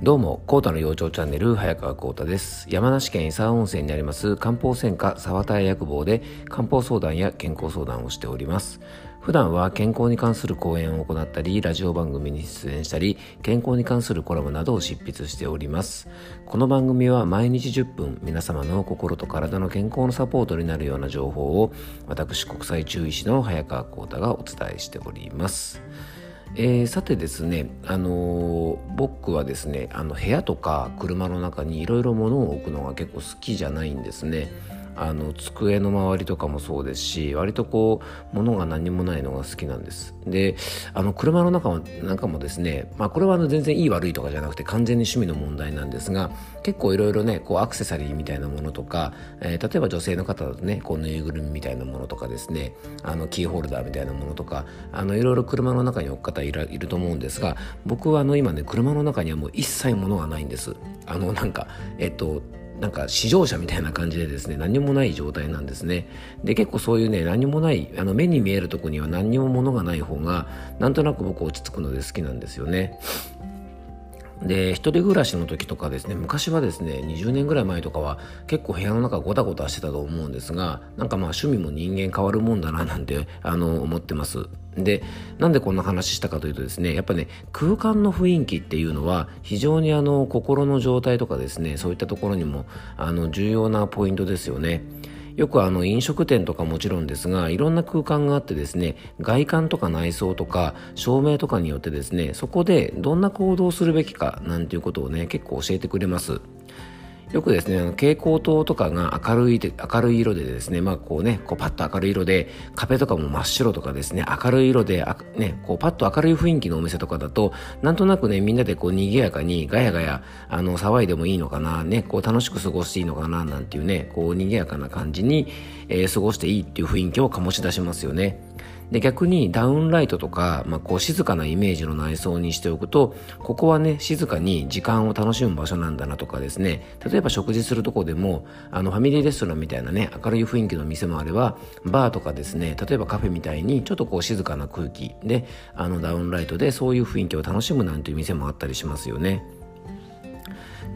どうも、コータの幼鳥チャンネル、早川コータです。山梨県伊佐温泉にあります漢方専科沢田屋薬房で漢方相談や健康相談をしております。普段は健康に関する講演を行ったり、ラジオ番組に出演したり、健康に関するコラムなどを執筆しております。この番組は毎日10分、皆様の心と体の健康のサポートになるような情報を、私国際中医師の早川コータがお伝えしております。えー、さてですね、あのー、僕はですねあの部屋とか車の中にいろいろ物を置くのが結構好きじゃないんですね。あの机の周りとかもそうですし割とこう物が何もないのが好きなんです。であの車の中なんかもですね、まあ、これはあの全然いい悪いとかじゃなくて完全に趣味の問題なんですが結構いろいろねこうアクセサリーみたいなものとか、えー、例えば女性の方だとねこうぬいぐるみみたいなものとかですねあのキーホルダーみたいなものとかあのいろいろ車の中に置く方いると思うんですが僕はあの今ね車の中にはもう一切物がないんです。あのなんかえっとなんか試乗車みたいな感じでですね何もない状態なんですね。で結構そういうね何もないあの目に見えるとこには何にも物がない方がなんとなく僕落ち着くので好きなんですよね。で一人暮らしの時とかですね昔はですね20年ぐらい前とかは結構部屋の中ゴタゴタしてたと思うんですがなんかまあ趣味も人間変わるもんだななんてあの思ってますでなんでこんな話したかというとですねやっぱね空間の雰囲気っていうのは非常にあの心の状態とかですねそういったところにもあの重要なポイントですよね。よくあの飲食店とかもちろんですがいろんな空間があってですね外観とか内装とか照明とかによってですねそこでどんな行動をするべきかなんていうことをね結構教えてくれます。よくですね、蛍光灯とかが明るい、明るい色でですね、まあこうね、こうパッと明るい色で、壁とかも真っ白とかですね、明るい色で、ね、こうパッと明るい雰囲気のお店とかだと、なんとなくね、みんなでこう賑やかにガヤガヤ、あの、騒いでもいいのかな、ね、こう楽しく過ごしていいのかな、なんていうね、こう賑やかな感じに、えー、過ごしていいっていう雰囲気を醸し出しますよね。で逆にダウンライトとか、まあ、こう静かなイメージの内装にしておくとここはね静かに時間を楽しむ場所なんだなとかですね例えば食事するとこでもあのファミリーレストランみたいなね明るい雰囲気の店もあればバーとかですね例えばカフェみたいにちょっとこう静かな空気であのダウンライトでそういう雰囲気を楽しむなんていう店もあったりしますよね。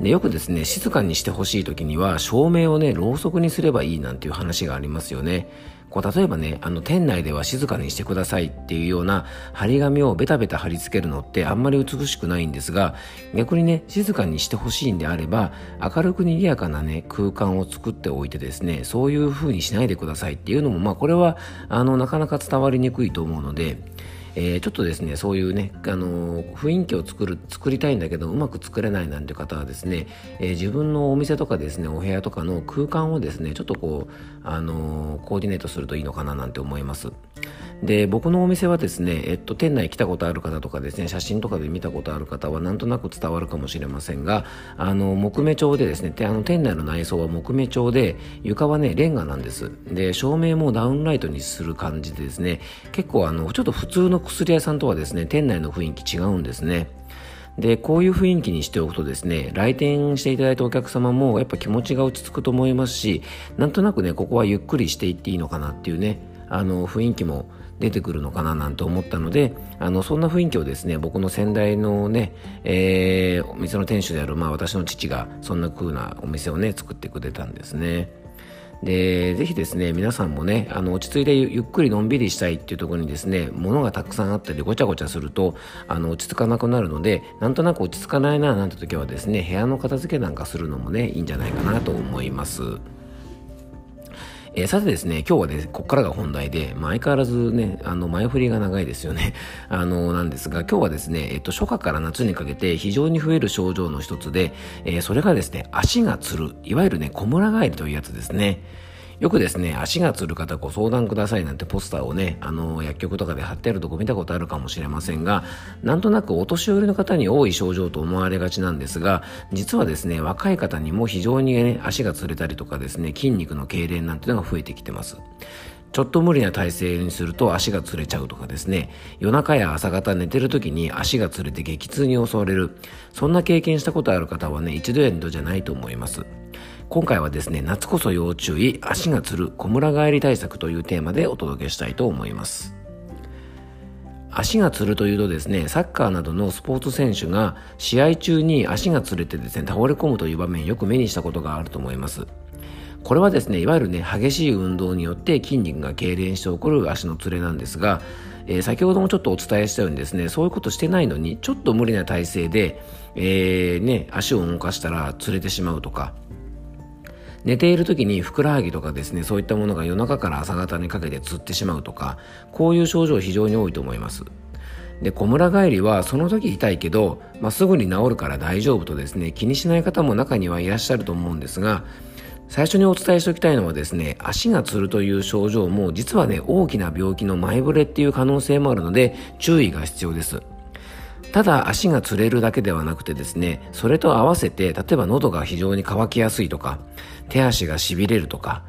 でよくですね静かにしてほしい時には照明をねろうそくにすればいいなんていう話がありますよねこう例えばねあの店内では静かにしてくださいっていうような張り紙をベタベタ貼り付けるのってあんまり美しくないんですが逆にね静かにしてほしいんであれば明るく賑やかなね空間を作っておいてですねそういう風にしないでくださいっていうのもまあこれはあのなかなか伝わりにくいと思うのでえー、ちょっとですねそういうね、あのー、雰囲気を作る作りたいんだけどうまく作れないなんて方はですね、えー、自分のお店とかですねお部屋とかの空間をですねちょっとこう、あのコーディネートするといいのかななんて思います。で僕のお店はですね、えっと、店内来たことある方とかですね写真とかで見たことある方はなんとなく伝わるかもしれませんがあの木目調でですねあの店内の内装は木目調で床はねレンガなんです。で照明もダウンライトにする感じでですね結構あのちょっと普通の薬屋さんとはですね店内の雰囲気違うんですね。でこういう雰囲気にしておくとですね来店していただいたお客様もやっぱ気持ちが落ち着くと思いますしなんとなくねここはゆっくりしていっていいのかなっていうねあの雰囲気も出てくるのかななんて思ったのであのそんな雰囲気をですね僕の先代のね、えー、お店の店主である、まあ、私の父がそんな風なお店をね作ってくれたんですね。で、ぜひですね、皆さんもね、あの、落ち着いてゆっくりのんびりしたいっていうところにですね、物がたくさんあったりごちゃごちゃすると、あの、落ち着かなくなるので、なんとなく落ち着かないななんて時はですね、部屋の片付けなんかするのもね、いいんじゃないかなと思います。えー、さてですね、今日はね、こっからが本題で、まあ、相変わらずね、あの、前振りが長いですよね。あの、なんですが、今日はですね、えっと、初夏から夏にかけて非常に増える症状の一つで、えー、それがですね、足がつる、いわゆるね、小村返りというやつですね。よくですね、足がつる方ご相談くださいなんてポスターをね、あの、薬局とかで貼ってあるとこ見たことあるかもしれませんが、なんとなくお年寄りの方に多い症状と思われがちなんですが、実はですね、若い方にも非常にね、足がつれたりとかですね、筋肉の痙攣なんていうのが増えてきてます。ちょっと無理な体勢にすると足がつれちゃうとかですね、夜中や朝方寝てる時に足がつれて激痛に襲われる、そんな経験したことある方はね、一度や二度じゃないと思います。今回はですね、夏こそ要注意、足がつる小村帰り対策というテーマでお届けしたいと思います。足がつるというとですね、サッカーなどのスポーツ選手が試合中に足がつれてですね、倒れ込むという場面よく目にしたことがあると思います。これはですね、いわゆるね、激しい運動によって筋肉が痙攣して起こる足のつれなんですが、えー、先ほどもちょっとお伝えしたようにですね、そういうことしてないのに、ちょっと無理な体勢で、えー、ね、足を動かしたらつれてしまうとか、寝ている時にふくらはぎとかですねそういったものが夜中から朝方にかけてつってしまうとかこういう症状非常に多いと思います。で小村帰りはその時痛いけど、まあ、すぐに治るから大丈夫とですね気にしない方も中にはいらっしゃると思うんですが最初にお伝えしておきたいのはですね足がつるという症状も実はね大きな病気の前触れっていう可能性もあるので注意が必要です。ただ足がつれるだけではなくてですね、それと合わせて、例えば喉が非常に乾きやすいとか、手足がしびれるとか、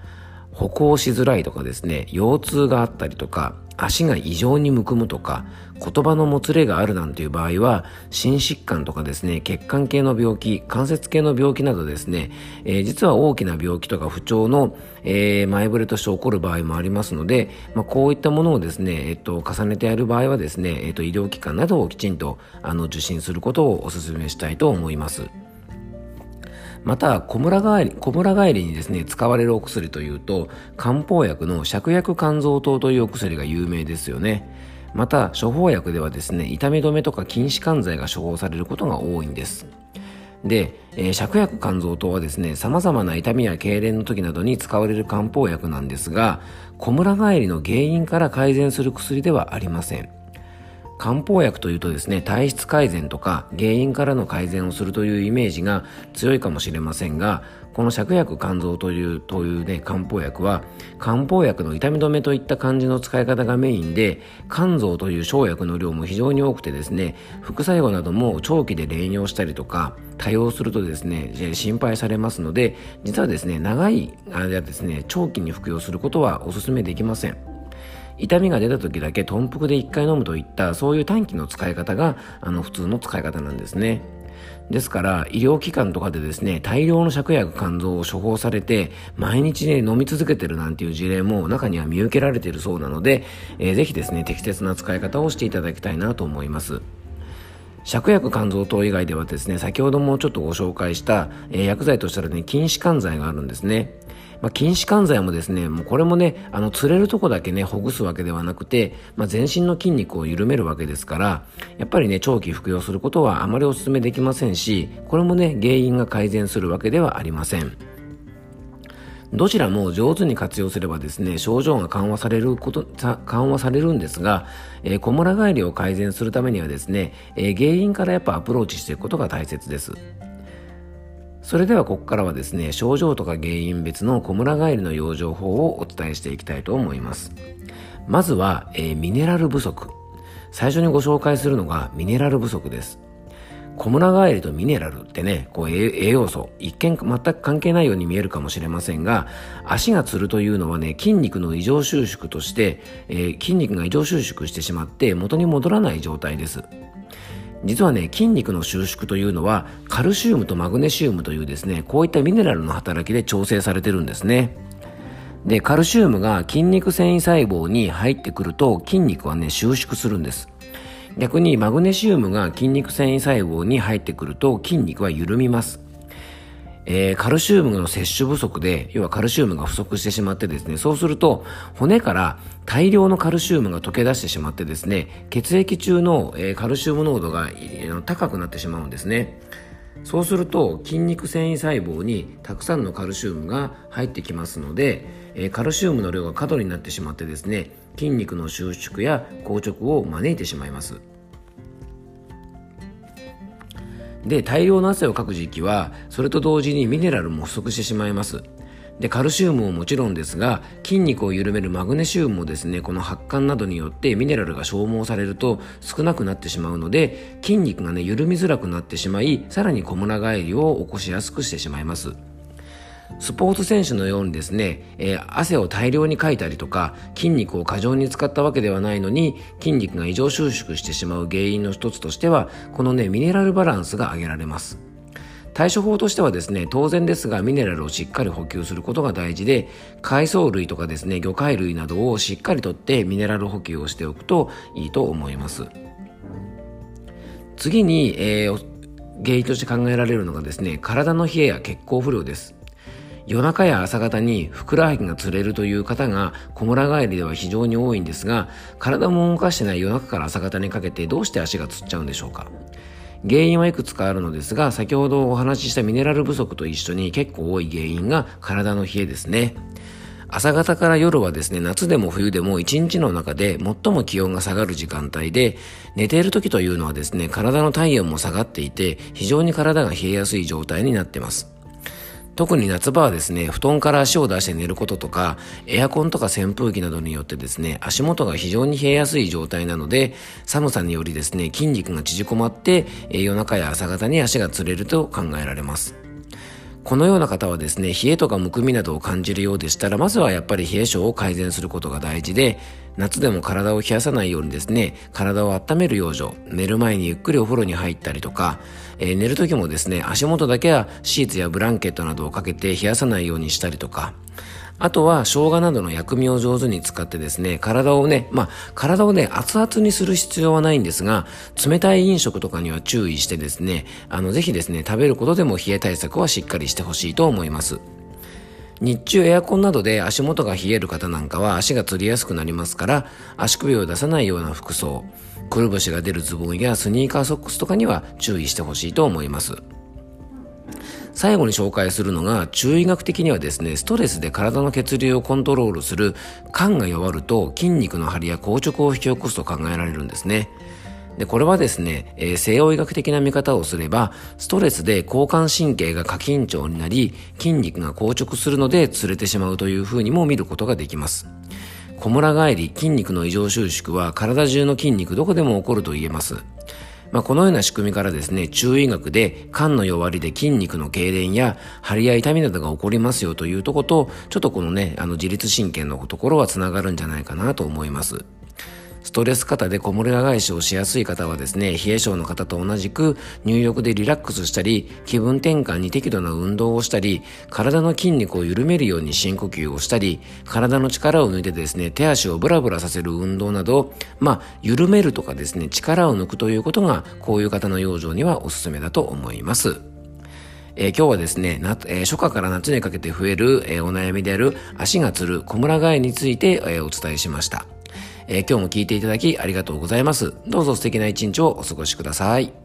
歩行しづらいとかですね、腰痛があったりとか、足が異常にむくむとか、言葉のもつれがあるなんていう場合は、心疾患とかですね、血管系の病気、関節系の病気などですね、えー、実は大きな病気とか不調の、えー、前触れとして起こる場合もありますので、まあ、こういったものをですね、えっと、重ねてやる場合はですね、えっと、医療機関などをきちんと、あの、受診することをお勧めしたいと思います。また小村帰り小村帰りにですね使われるお薬というと漢方薬の芍薬甘草湯というお薬が有名ですよね。また処方薬ではですね痛み止めとか筋弛緩剤が処方されることが多いんです。で、えー、芍薬甘草湯はですね様々な痛みや痙攣の時などに使われる漢方薬なんですが小村帰りの原因から改善する薬ではありません。漢方薬というとですね体質改善とか原因からの改善をするというイメージが強いかもしれませんがこの芍薬肝臓というというね漢方薬は漢方薬の痛み止めといった感じの使い方がメインで肝臓という生薬の量も非常に多くてですね副作用なども長期で連用したりとか多用するとですね心配されますので実はですね長い間ですね長期に服用することはお勧めできません。痛みが出た時だけ豚腹で1回飲むといったそういう短期の使い方があの普通の使い方なんですね。ですから医療機関とかでですね大量の芍薬肝臓を処方されて毎日ね飲み続けてるなんていう事例も中には見受けられているそうなので、えー、ぜひですね適切な使い方をしていただきたいなと思います。芍薬肝臓等以外ではですね先ほどもちょっとご紹介した、えー、薬剤としたらね筋弛緩剤があるんですねまあ、筋弛緩剤もですね、もうこれもね、あの、釣れるとこだけね、ほぐすわけではなくて、まあ、全身の筋肉を緩めるわけですから、やっぱりね、長期服用することはあまりお勧めできませんし、これもね、原因が改善するわけではありません。どちらも上手に活用すればですね、症状が緩和されること、緩和されるんですが、えー、小村帰りを改善するためにはですね、えー、原因からやっぱアプローチしていくことが大切です。それではここからはですね、症状とか原因別の小村帰りの養生法をお伝えしていきたいと思います。まずは、えー、ミネラル不足。最初にご紹介するのがミネラル不足です。小村帰りとミネラルってね、こう栄養素、一見全く関係ないように見えるかもしれませんが、足がつるというのはね、筋肉の異常収縮として、えー、筋肉が異常収縮してしまって元に戻らない状態です。実はね、筋肉の収縮というのは、カルシウムとマグネシウムというですね、こういったミネラルの働きで調整されてるんですね。で、カルシウムが筋肉繊維細胞に入ってくると、筋肉はね、収縮するんです。逆にマグネシウムが筋肉繊維細胞に入ってくると、筋肉は緩みます。えー、カルシウムの摂取不足で、要はカルシウムが不足してしまってですね、そうすると、骨から大量のカルシウムが溶け出してしまってですね、血液中の、えー、カルシウム濃度が、えー、高くなってしまうんですね。そうすると、筋肉繊維細胞にたくさんのカルシウムが入ってきますので、えー、カルシウムの量が過度になってしまってですね、筋肉の収縮や硬直を招いてしまいます。で大量の汗をかく時期はそれと同時にミネラルも不足してしまいますでカルシウムももちろんですが筋肉を緩めるマグネシウムもですねこの発汗などによってミネラルが消耗されると少なくなってしまうので筋肉がね緩みづらくなってしまいさらに小村返りを起こしやすくしてしまいますスポーツ選手のようにですね、えー、汗を大量にかいたりとか筋肉を過剰に使ったわけではないのに筋肉が異常収縮してしまう原因の一つとしてはこのねミネラルバランスが挙げられます対処法としてはですね、当然ですがミネラルをしっかり補給することが大事で、海藻類とかですね、魚介類などをしっかりとってミネラル補給をしておくといいと思います。次に、えー、原因として考えられるのがですね、体の冷えや血行不良です。夜中や朝方にふくらはぎがつれるという方が小村帰りでは非常に多いんですが体も動かしてない夜中から朝方にかけてどうして足がつっちゃうんでしょうか原因はいくつかあるのですが先ほどお話ししたミネラル不足と一緒に結構多い原因が体の冷えですね朝方から夜はですね、夏でも冬でも一日の中で最も気温が下がる時間帯で、寝ている時というのはですね、体の体温も下がっていて、非常に体が冷えやすい状態になっています。特に夏場はですね、布団から足を出して寝ることとか、エアコンとか扇風機などによってですね、足元が非常に冷えやすい状態なので、寒さによりですね、筋肉が縮こまって、夜中や朝方に足がつれると考えられます。このような方はですね、冷えとかむくみなどを感じるようでしたら、まずはやっぱり冷え症を改善することが大事で、夏でも体を冷やさないようにですね、体を温める養生、寝る前にゆっくりお風呂に入ったりとか、えー、寝る時もですね、足元だけはシーツやブランケットなどをかけて冷やさないようにしたりとか、あとは生姜などの薬味を上手に使ってですね、体をね、まあ、体をね、熱々にする必要はないんですが、冷たい飲食とかには注意してですね、あの、ぜひですね、食べることでも冷え対策はしっかりしてほしいと思います。日中エアコンなどで足元が冷える方なんかは足がつりやすくなりますから足首を出さないような服装くるぶしが出るズボンやスニーカーソックスとかには注意してほしいと思います最後に紹介するのが中医学的にはですねストレスで体の血流をコントロールする肝が弱ると筋肉の張りや硬直を引き起こすと考えられるんですねで、これはですね、えー、西洋医学的な見方をすれば、ストレスで交感神経が過緊張になり、筋肉が硬直するので釣れてしまうというふうにも見ることができます。小村返り、筋肉の異常収縮は体中の筋肉どこでも起こると言えます。まあ、このような仕組みからですね、中医学で肝の弱りで筋肉の痙攣や張りや痛みなどが起こりますよというとこと、ちょっとこのね、あの自律神経のところは繋がるんじゃないかなと思います。ストレス型でこもりが返しをしやすい方はですね、冷え性の方と同じく入浴でリラックスしたり、気分転換に適度な運動をしたり、体の筋肉を緩めるように深呼吸をしたり、体の力を抜いてですね、手足をブラブラさせる運動など、まあ、緩めるとかですね、力を抜くということが、こういう方の養生にはおすすめだと思います。えー、今日はですね、なえー、初夏から夏にかけて増える、えー、お悩みである足がつる小村替えについて、えお伝えしました。えー、今日も聞いていただきありがとうございます。どうぞ素敵な一日をお過ごしください。